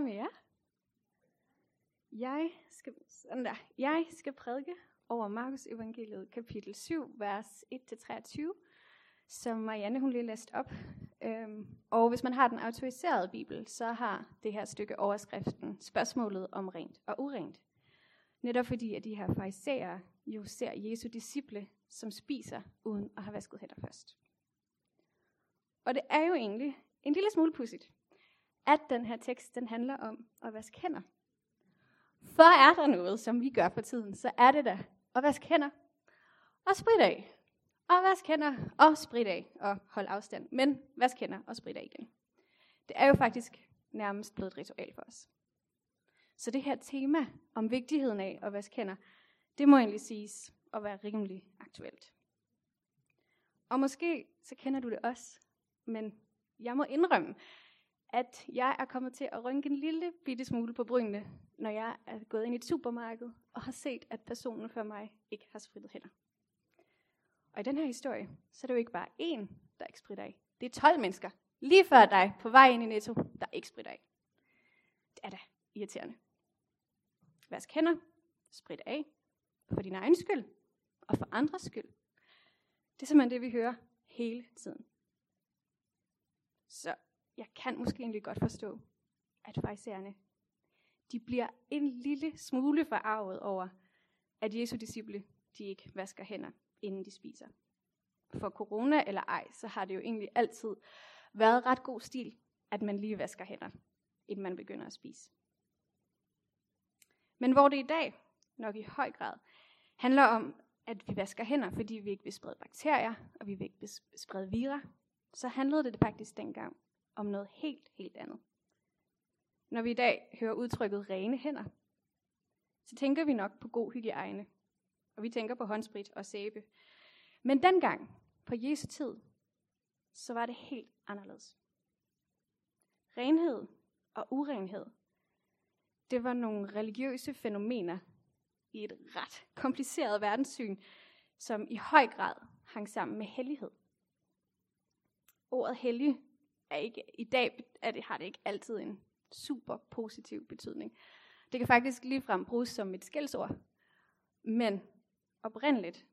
med jer. Jeg skal, sådan der, jeg skal prædike over Markus evangeliet kapitel 7, vers 1-23, som Marianne hun lige læste op. Øhm, og hvis man har den autoriserede bibel, så har det her stykke overskriften spørgsmålet om rent og urent. Netop fordi, at de her farisæer jo ser Jesu disciple, som spiser uden at have vasket hænder først. Og det er jo egentlig en lille smule pudsigt, at den her tekst den handler om at vaske hænder. For er der noget, som vi gør for tiden, så er det da at vaske hænder og sprit af. Og vaske hænder og sprit af og hold afstand. Men vask hænder og sprit af igen. Det er jo faktisk nærmest blevet et ritual for os. Så det her tema om vigtigheden af at vaske hænder, det må egentlig siges at være rimelig aktuelt. Og måske så kender du det også, men jeg må indrømme, at jeg er kommet til at rynke en lille bitte smule på brynene, når jeg er gået ind i et supermarked og har set, at personen før mig ikke har spritet hænder. Og i den her historie, så er det jo ikke bare én, der ikke spritter af. Det er 12 mennesker, lige før dig, på vej ind i Netto, der ikke spritter af. Det er da irriterende. Vask hænder, sprit af, for din egen skyld, og for andres skyld. Det er simpelthen det, vi hører hele tiden. Så jeg kan måske egentlig godt forstå, at fejserne, de bliver en lille smule forarvet over, at Jesu disciple, de ikke vasker hænder, inden de spiser. For corona eller ej, så har det jo egentlig altid været ret god stil, at man lige vasker hænder, inden man begynder at spise. Men hvor det i dag nok i høj grad handler om, at vi vasker hænder, fordi vi ikke vil sprede bakterier, og vi vil ikke vil sprede vira, så handlede det faktisk dengang om noget helt, helt andet. Når vi i dag hører udtrykket rene hænder, så tænker vi nok på god hygiejne, og vi tænker på håndsprit og sæbe. Men dengang, på Jesu tid, så var det helt anderledes. Renhed og urenhed, det var nogle religiøse fænomener i et ret kompliceret verdenssyn, som i høj grad hang sammen med hellighed. Ordet hellig er ikke, i dag er det, har det ikke altid en super positiv betydning. Det kan faktisk ligefrem bruges som et skældsord. Men oprindeligt,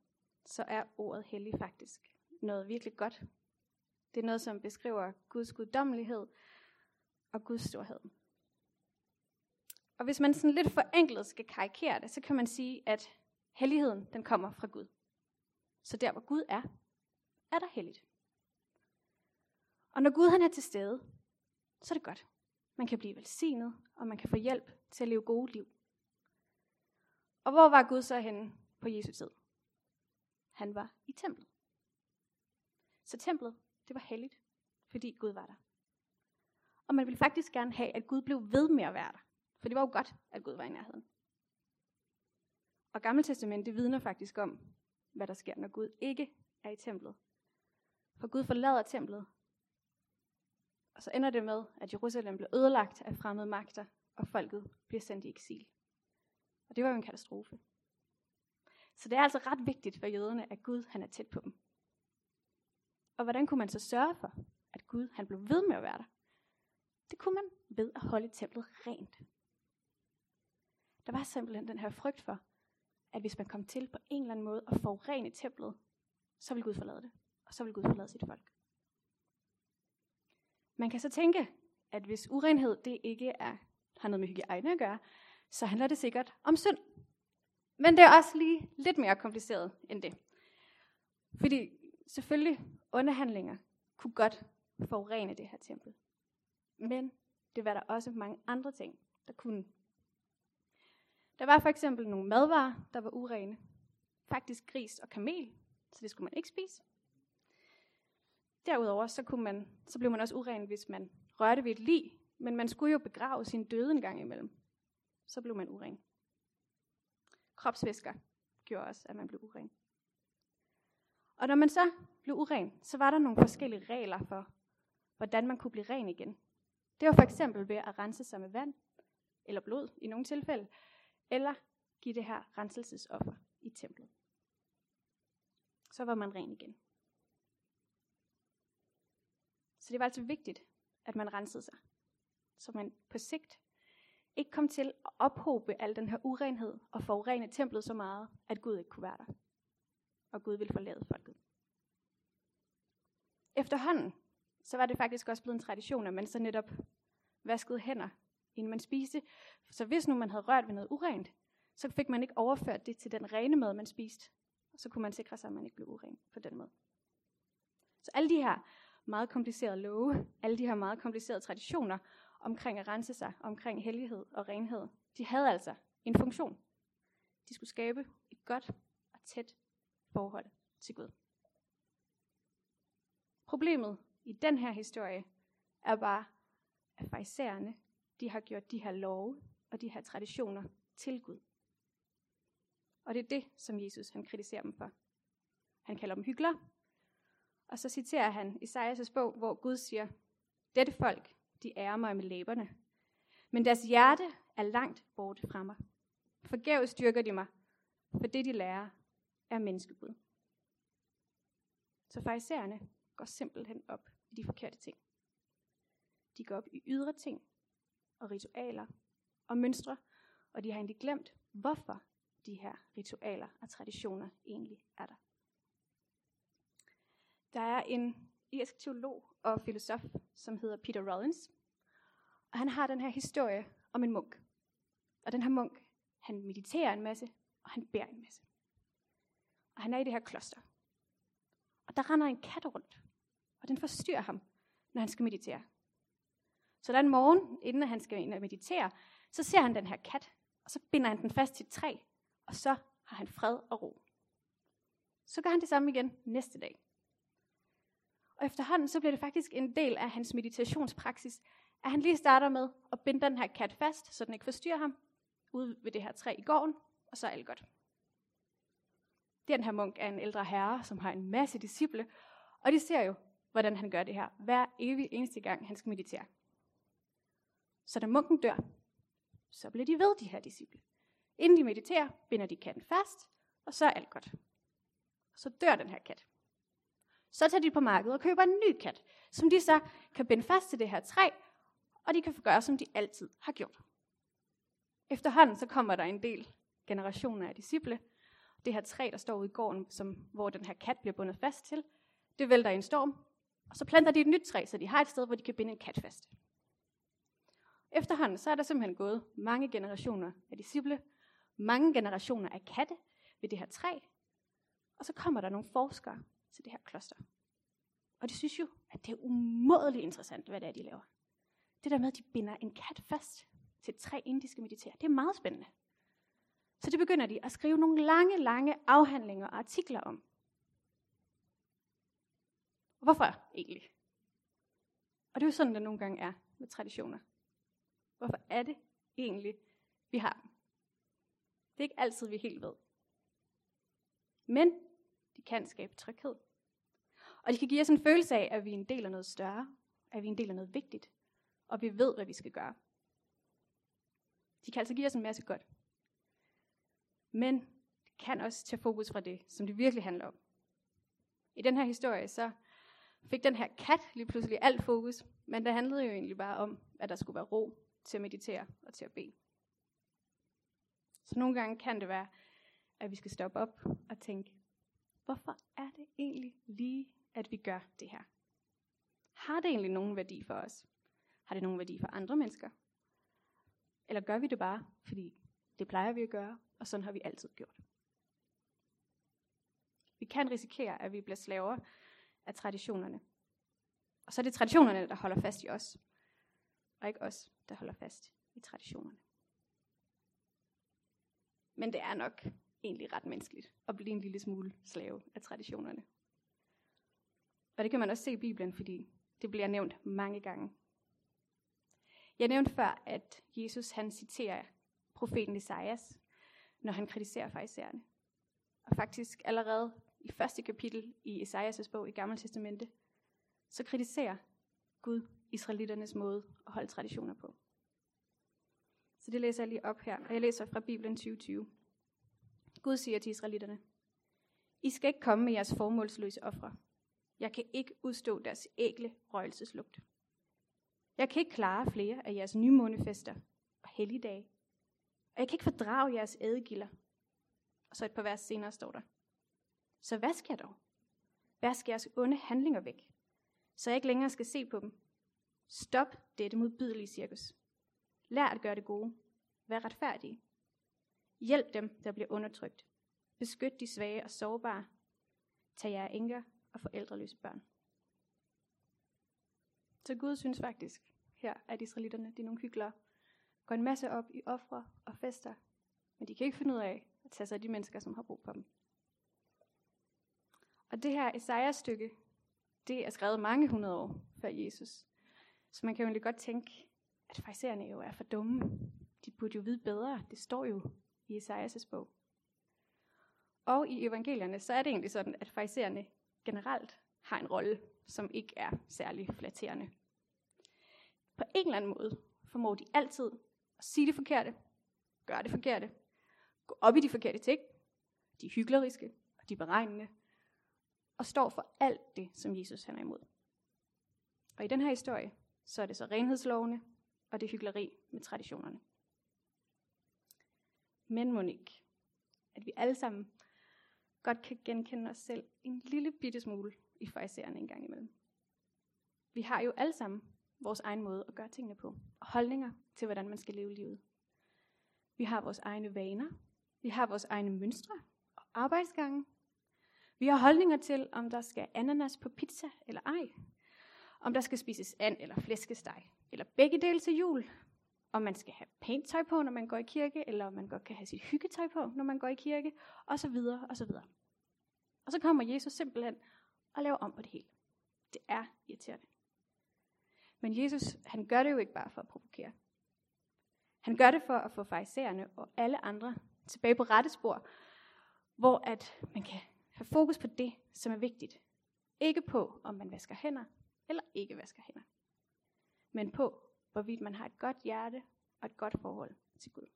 så er ordet hellig faktisk noget virkelig godt. Det er noget, som beskriver Guds guddommelighed og Guds storhed. Og hvis man sådan lidt forenklet skal karikere det, så kan man sige, at helligheden den kommer fra Gud. Så der hvor Gud er, er der helligt. Og når Gud han er til stede, så er det godt. Man kan blive velsignet, og man kan få hjælp til at leve gode liv. Og hvor var Gud så henne på Jesu tid? Han var i templet. Så templet, det var helligt, fordi Gud var der. Og man ville faktisk gerne have, at Gud blev ved med at være der. For det var jo godt, at Gud var i nærheden. Og Gamle Testamentet vidner faktisk om, hvad der sker, når Gud ikke er i templet. For Gud forlader templet, og så ender det med, at Jerusalem bliver ødelagt af fremmede magter, og folket bliver sendt i eksil. Og det var jo en katastrofe. Så det er altså ret vigtigt for jøderne, at Gud han er tæt på dem. Og hvordan kunne man så sørge for, at Gud han blev ved med at være der? Det kunne man ved at holde templet rent. Der var simpelthen den her frygt for, at hvis man kom til på en eller anden måde at forurene templet, så ville Gud forlade det, og så ville Gud forlade sit folk. Man kan så tænke, at hvis urenhed det ikke er, har noget med hygiejne at gøre, så handler det sikkert om synd. Men det er også lige lidt mere kompliceret end det. Fordi selvfølgelig underhandlinger kunne godt forurene det her tempel. Men det var der også mange andre ting, der kunne. Der var for eksempel nogle madvarer, der var urene. Faktisk gris og kamel, så det skulle man ikke spise. Derudover så, kunne man, så blev man også uren, hvis man rørte ved et lig, men man skulle jo begrave sin døde en gang imellem. Så blev man uren. Kropsvæsker gjorde også, at man blev uren. Og når man så blev uren, så var der nogle forskellige regler for, hvordan man kunne blive ren igen. Det var for eksempel ved at rense sig med vand, eller blod i nogle tilfælde, eller give det her renselsesoffer i templet. Så var man ren igen. Så det var altså vigtigt, at man rensede sig, så man på sigt ikke kom til at ophobe al den her urenhed og forurene templet så meget, at Gud ikke kunne være der. Og Gud ville forlade folket. Efterhånden, så var det faktisk også blevet en tradition, at man så netop vaskede hænder, inden man spiste. Så hvis nu man havde rørt ved noget urent, så fik man ikke overført det til den rene mad, man spiste. Og så kunne man sikre sig, at man ikke blev uren på den måde. Så alle de her meget komplicerede love, alle de her meget komplicerede traditioner omkring at rense sig, omkring hellighed og renhed, de havde altså en funktion. De skulle skabe et godt og tæt forhold til Gud. Problemet i den her historie er bare, at farisæerne, de har gjort de her love og de her traditioner til Gud. Og det er det, som Jesus han kritiserer dem for. Han kalder dem hyggelige, og så citerer han Isaias' bog, hvor Gud siger, Dette folk, de ærer mig med læberne, men deres hjerte er langt borte fra mig. Forgæves styrker de mig, for det de lærer er menneskebud. Så farisæerne går simpelthen op i de forkerte ting. De går op i ydre ting og ritualer og mønstre, og de har egentlig glemt, hvorfor de her ritualer og traditioner egentlig er der. Der er en irsk teolog og filosof, som hedder Peter Rollins, og han har den her historie om en munk. Og den her munk, han mediterer en masse, og han bærer en masse. Og han er i det her kloster. Og der render en kat rundt, og den forstyrrer ham, når han skal meditere. Så der en morgen, inden han skal ind og meditere, så ser han den her kat, og så binder han den fast til et træ, og så har han fred og ro. Så gør han det samme igen næste dag. Og efterhånden så bliver det faktisk en del af hans meditationspraksis, at han lige starter med at binde den her kat fast, så den ikke forstyrrer ham, ude ved det her træ i gården, og så er alt godt. Den her munk er en ældre herre, som har en masse disciple, og de ser jo, hvordan han gør det her, hver evig eneste gang, han skal meditere. Så da munken dør, så bliver de ved, de her disciple. Inden de mediterer, binder de katten fast, og så er alt godt. Så dør den her kat. Så tager de på markedet og køber en ny kat, som de så kan binde fast til det her træ, og de kan få gøre, som de altid har gjort. Efterhånden så kommer der en del generationer af disciple. Det her træ, der står ude i gården, som, hvor den her kat bliver bundet fast til, det vælter i en storm, og så planter de et nyt træ, så de har et sted, hvor de kan binde en kat fast. Efterhånden så er der simpelthen gået mange generationer af disciple, mange generationer af katte ved det her træ, og så kommer der nogle forskere til det her kloster. Og de synes jo, at det er umådeligt interessant, hvad det er, de laver. Det der med, at de binder en kat fast til et træ, inden de skal meditere, det er meget spændende. Så det begynder de at skrive nogle lange, lange afhandlinger og artikler om. Hvorfor egentlig? Og det er jo sådan, det nogle gange er med traditioner. Hvorfor er det egentlig, vi har dem? Det er ikke altid, vi helt ved. Men de kan skabe tryghed. Og de kan give os en følelse af, at vi er en del af noget større, at vi er en del af noget vigtigt, og vi ved, hvad vi skal gøre. De kan altså give os en masse godt. Men det kan også tage fokus fra det, som det virkelig handler om. I den her historie, så fik den her kat lige pludselig alt fokus, men det handlede jo egentlig bare om, at der skulle være ro til at meditere og til at bede. Så nogle gange kan det være, at vi skal stoppe op og tænke, hvorfor er det egentlig lige, at vi gør det her? Har det egentlig nogen værdi for os? Har det nogen værdi for andre mennesker? Eller gør vi det bare, fordi det plejer vi at gøre, og sådan har vi altid gjort? Vi kan risikere, at vi bliver slaver af traditionerne. Og så er det traditionerne, der holder fast i os, og ikke os, der holder fast i traditionerne. Men det er nok egentlig ret menneskeligt at blive en lille smule slave af traditionerne. Og det kan man også se i Bibelen, fordi det bliver nævnt mange gange. Jeg nævnte før, at Jesus han citerer profeten Esajas, når han kritiserer farisæerne. Og faktisk allerede i første kapitel i Esajas' bog i Gamle Testamente, så kritiserer Gud israelitternes måde at holde traditioner på. Så det læser jeg lige op her, og jeg læser fra Bibelen 2020. Gud siger til israelitterne, I skal ikke komme med jeres formålsløse ofre. Jeg kan ikke udstå deres ægle røgelseslugt. Jeg kan ikke klare flere af jeres nymånefester og helligdage. Og jeg kan ikke fordrage jeres ædegilder. Og så et par vers senere står der. Så hvad skal jeg dog? skal jeres onde handlinger væk, så jeg ikke længere skal se på dem. Stop dette modbydelige cirkus. Lær at gøre det gode. Vær retfærdige. Hjælp dem, der bliver undertrykt. Beskyt de svage og sårbare. Tag jer enker og forældreløse børn. Så Gud synes faktisk her, at israelitterne de er nogle hyggelere. Går en masse op i ofre og fester, men de kan ikke finde ud af at tage sig af de mennesker, som har brug for dem. Og det her Esajas stykke, det er skrevet mange hundrede år før Jesus. Så man kan jo egentlig godt tænke, at fejsererne jo er for dumme. De burde jo vide bedre. Det står jo i Esajas' bog. Og i evangelierne, så er det egentlig sådan, at fejsererne generelt har en rolle, som ikke er særlig flatterende. På en eller anden måde formår de altid at sige det forkerte, gøre det forkerte, gå op i de forkerte ting, de er hykleriske og de er beregnende, og står for alt det, som Jesus han er imod. Og i den her historie, så er det så renhedslovene og det hyggeleri med traditionerne. Men Monique, at vi alle sammen godt kan genkende os selv en lille bitte smule i farisæerne en gang imellem. Vi har jo alle sammen vores egen måde at gøre tingene på, og holdninger til, hvordan man skal leve livet. Vi har vores egne vaner, vi har vores egne mønstre og arbejdsgange. Vi har holdninger til, om der skal ananas på pizza eller ej, om der skal spises and eller flæskesteg, eller begge dele til jul, om man skal have pænt tøj på, når man går i kirke, eller om man godt kan have sit hyggetøj på, når man går i kirke, og så videre, og så videre. Og så kommer Jesus simpelthen og laver om på det hele. Det er irriterende. Men Jesus, han gør det jo ikke bare for at provokere. Han gør det for at få farisæerne og alle andre tilbage på rette spor, hvor at man kan have fokus på det, som er vigtigt. Ikke på, om man vasker hænder eller ikke vasker hænder, men på, hvorvidt man har et godt hjerte og et godt forhold til Gud.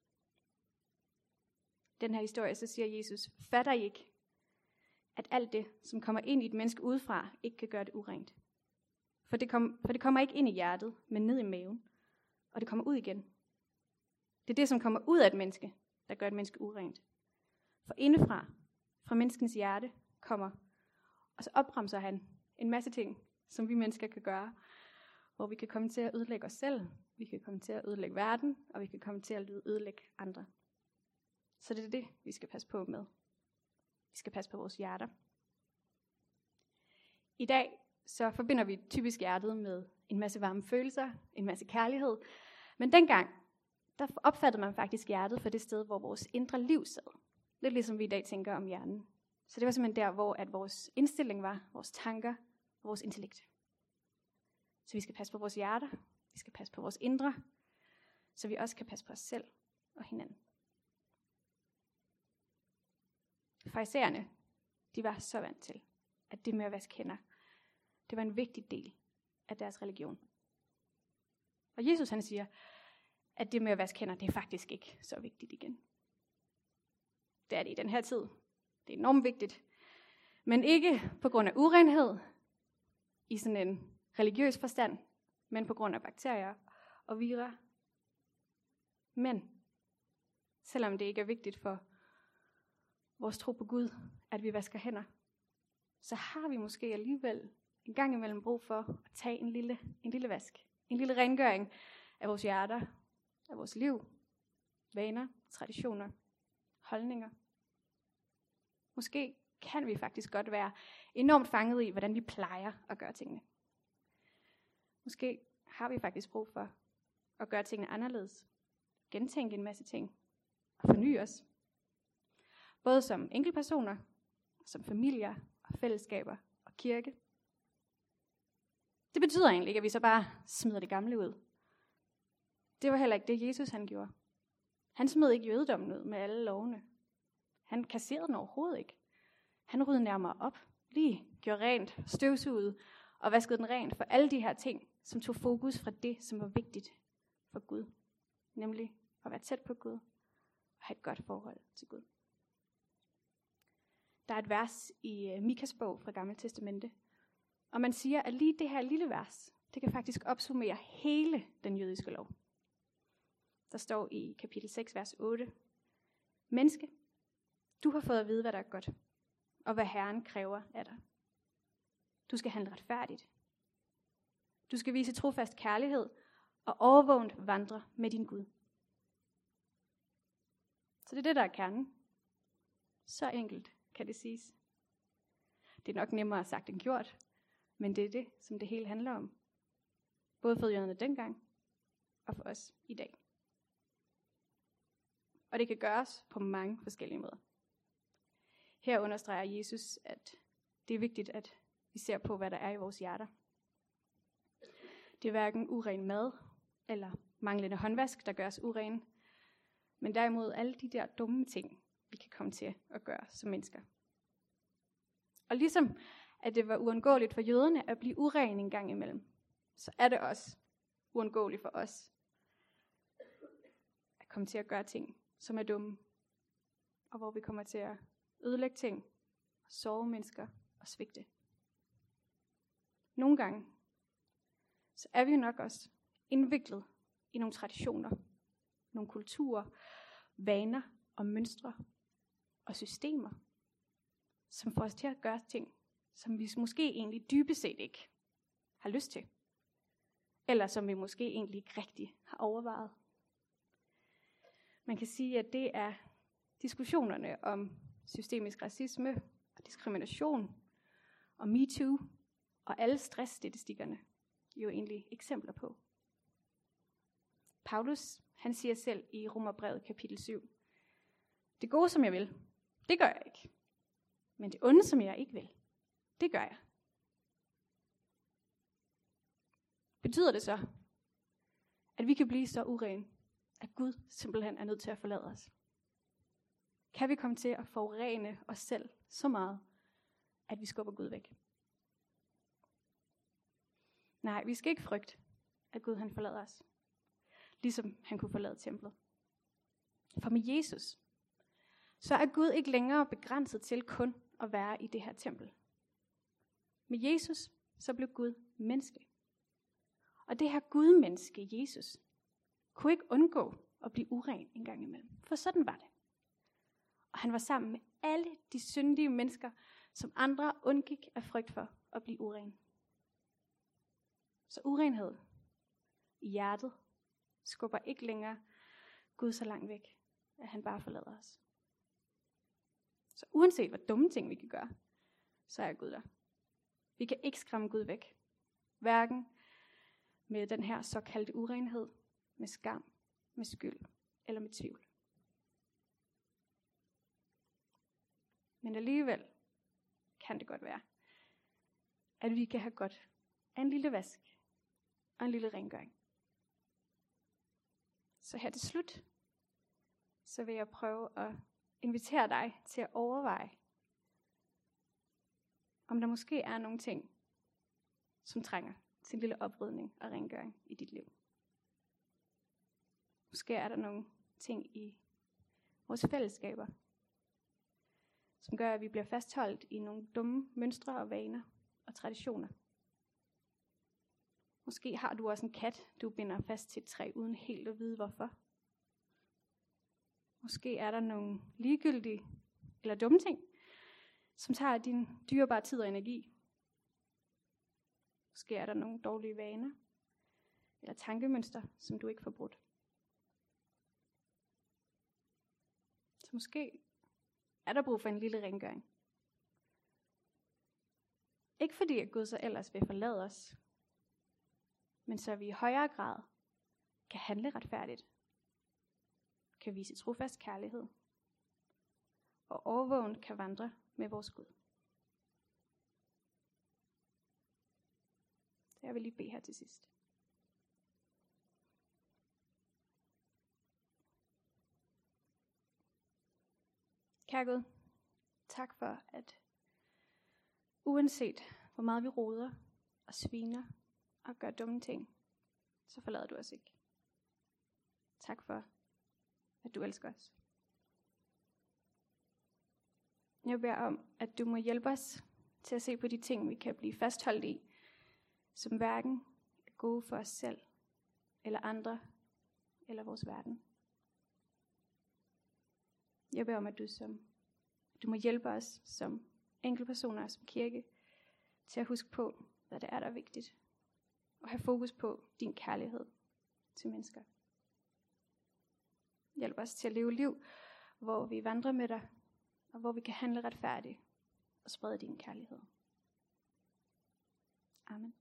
Den her historie, så siger Jesus, fatter I ikke, at alt det, som kommer ind i et menneske udefra, ikke kan gøre det urent. For det, kom, for det kommer ikke ind i hjertet, men ned i maven. Og det kommer ud igen. Det er det, som kommer ud af et menneske, der gør et menneske urent. For indefra, fra menneskens hjerte, kommer, og så opremser han en masse ting, som vi mennesker kan gøre, hvor vi kan komme til at ødelægge os selv, vi kan komme til at ødelægge verden, og vi kan komme til at ødelægge andre. Så det er det, vi skal passe på med. Vi skal passe på vores hjerter. I dag så forbinder vi typisk hjertet med en masse varme følelser, en masse kærlighed. Men dengang, der opfattede man faktisk hjertet for det sted, hvor vores indre liv sad. Lidt ligesom vi i dag tænker om hjernen. Så det var simpelthen der, hvor at vores indstilling var, vores tanker, vores intellekt. Så vi skal passe på vores hjerter, vi skal passe på vores indre, så vi også kan passe på os selv og hinanden. Farisæerne, de var så vant til, at det med at vaske hænder, det var en vigtig del af deres religion. Og Jesus han siger, at det med at vaske hænder, det er faktisk ikke så vigtigt igen. Det er det i den her tid. Det er enormt vigtigt. Men ikke på grund af urenhed, i sådan en religiøs forstand, men på grund af bakterier og vira. Men selvom det ikke er vigtigt for vores tro på Gud, at vi vasker hænder, så har vi måske alligevel en gang imellem brug for at tage en lille, en lille vask, en lille rengøring af vores hjerter, af vores liv, vaner, traditioner, holdninger. Måske kan vi faktisk godt være enormt fanget i, hvordan vi plejer at gøre tingene. Måske har vi faktisk brug for at gøre tingene anderledes, gentænke en masse ting og forny os. Både som enkeltpersoner, som familier og fællesskaber og kirke. Det betyder egentlig ikke, at vi så bare smider det gamle ud. Det var heller ikke det, Jesus han gjorde. Han smed ikke jødedommen ud med alle lovene. Han kasserede den overhovedet ikke. Han ryddede nærmere op, lige gjorde rent, støvsugede og vaskede den rent for alle de her ting, som tog fokus fra det, som var vigtigt for Gud. Nemlig at være tæt på Gud og have et godt forhold til Gud. Der er et vers i øh, Mikas bog fra Gamle Testamente, og man siger, at lige det her lille vers, det kan faktisk opsummere hele den jødiske lov. Der står i kapitel 6, vers 8. Menneske, du har fået at vide, hvad der er godt, og hvad Herren kræver af dig. Du skal handle retfærdigt. Du skal vise trofast kærlighed og overvågent vandre med din Gud. Så det er det, der er kernen. Så enkelt kan det siges. Det er nok nemmere sagt end gjort, men det er det, som det hele handler om. Både for jøderne dengang og for os i dag. Og det kan gøres på mange forskellige måder. Her understreger Jesus, at det er vigtigt, at vi ser på, hvad der er i vores hjerter. Det er hverken uren mad eller manglende håndvask, der gør os uren, men derimod alle de der dumme ting, vi kan komme til at gøre som mennesker. Og ligesom at det var uundgåeligt for jøderne at blive uren en gang imellem, så er det også uundgåeligt for os at komme til at gøre ting, som er dumme, og hvor vi kommer til at ødelægge ting, sove mennesker og svigte. Nogle gange, så er vi jo nok også indviklet i nogle traditioner, nogle kulturer, vaner og mønstre og systemer, som får os til at gøre ting, som vi måske egentlig dybest set ikke har lyst til. Eller som vi måske egentlig ikke rigtig har overvejet. Man kan sige, at det er diskussionerne om systemisk racisme og diskrimination og MeToo og alle stressstatistikkerne jo egentlig eksempler på. Paulus, han siger selv i Romerbrevet kapitel 7, det gode, som jeg vil, det gør jeg ikke. Men det onde, som jeg ikke vil, det gør jeg. Betyder det så, at vi kan blive så urene, at Gud simpelthen er nødt til at forlade os? Kan vi komme til at forurene os selv så meget, at vi skubber Gud væk? Nej, vi skal ikke frygte, at Gud han forlader os. Ligesom han kunne forlade templet. For med Jesus, så er Gud ikke længere begrænset til kun at være i det her tempel. Med Jesus, så blev Gud menneske. Og det her Gud-menneske, Jesus, kunne ikke undgå at blive uren en gang imellem. For sådan var det. Og han var sammen med alle de syndige mennesker, som andre undgik af frygt for at blive uren. Så urenhed i hjertet skubber ikke længere Gud så langt væk, at han bare forlader os. Så uanset hvor dumme ting vi kan gøre, så er Gud der. Vi kan ikke skræmme Gud væk. Hverken med den her såkaldte urenhed, med skam, med skyld eller med tvivl. Men alligevel kan det godt være, at vi kan have godt af en lille vask og en lille rengøring. Så her til slut, så vil jeg prøve at invitere dig til at overveje, om der måske er nogle ting, som trænger til en lille oprydning og rengøring i dit liv. Måske er der nogle ting i vores fællesskaber, som gør, at vi bliver fastholdt i nogle dumme mønstre og vaner og traditioner. Måske har du også en kat, du binder fast til et træ, uden helt at vide hvorfor. Måske er der nogle ligegyldige eller dumme ting, som tager din dyrebare tid og energi. Måske er der nogle dårlige vaner eller tankemønster, som du ikke får brudt. Så måske er der brug for en lille rengøring. Ikke fordi at Gud så ellers vil forlade os, men så vi i højere grad kan handle retfærdigt, kan vise trofast kærlighed, og overvågen kan vandre med vores Gud. Så jeg vil lige bede her til sidst. Kære Gud, tak for, at uanset hvor meget vi roder og sviner og gør dumme ting, så forlader du os ikke. Tak for, at du elsker os. Jeg beder om, at du må hjælpe os til at se på de ting, vi kan blive fastholdt i, som hverken er gode for os selv, eller andre, eller vores verden. Jeg beder om, at du, som, du må hjælpe os som enkeltpersoner som kirke til at huske på, hvad det er, der er vigtigt. Og have fokus på din kærlighed til mennesker. Hjælp os til at leve liv, hvor vi vandrer med dig, og hvor vi kan handle retfærdigt og sprede din kærlighed. Amen.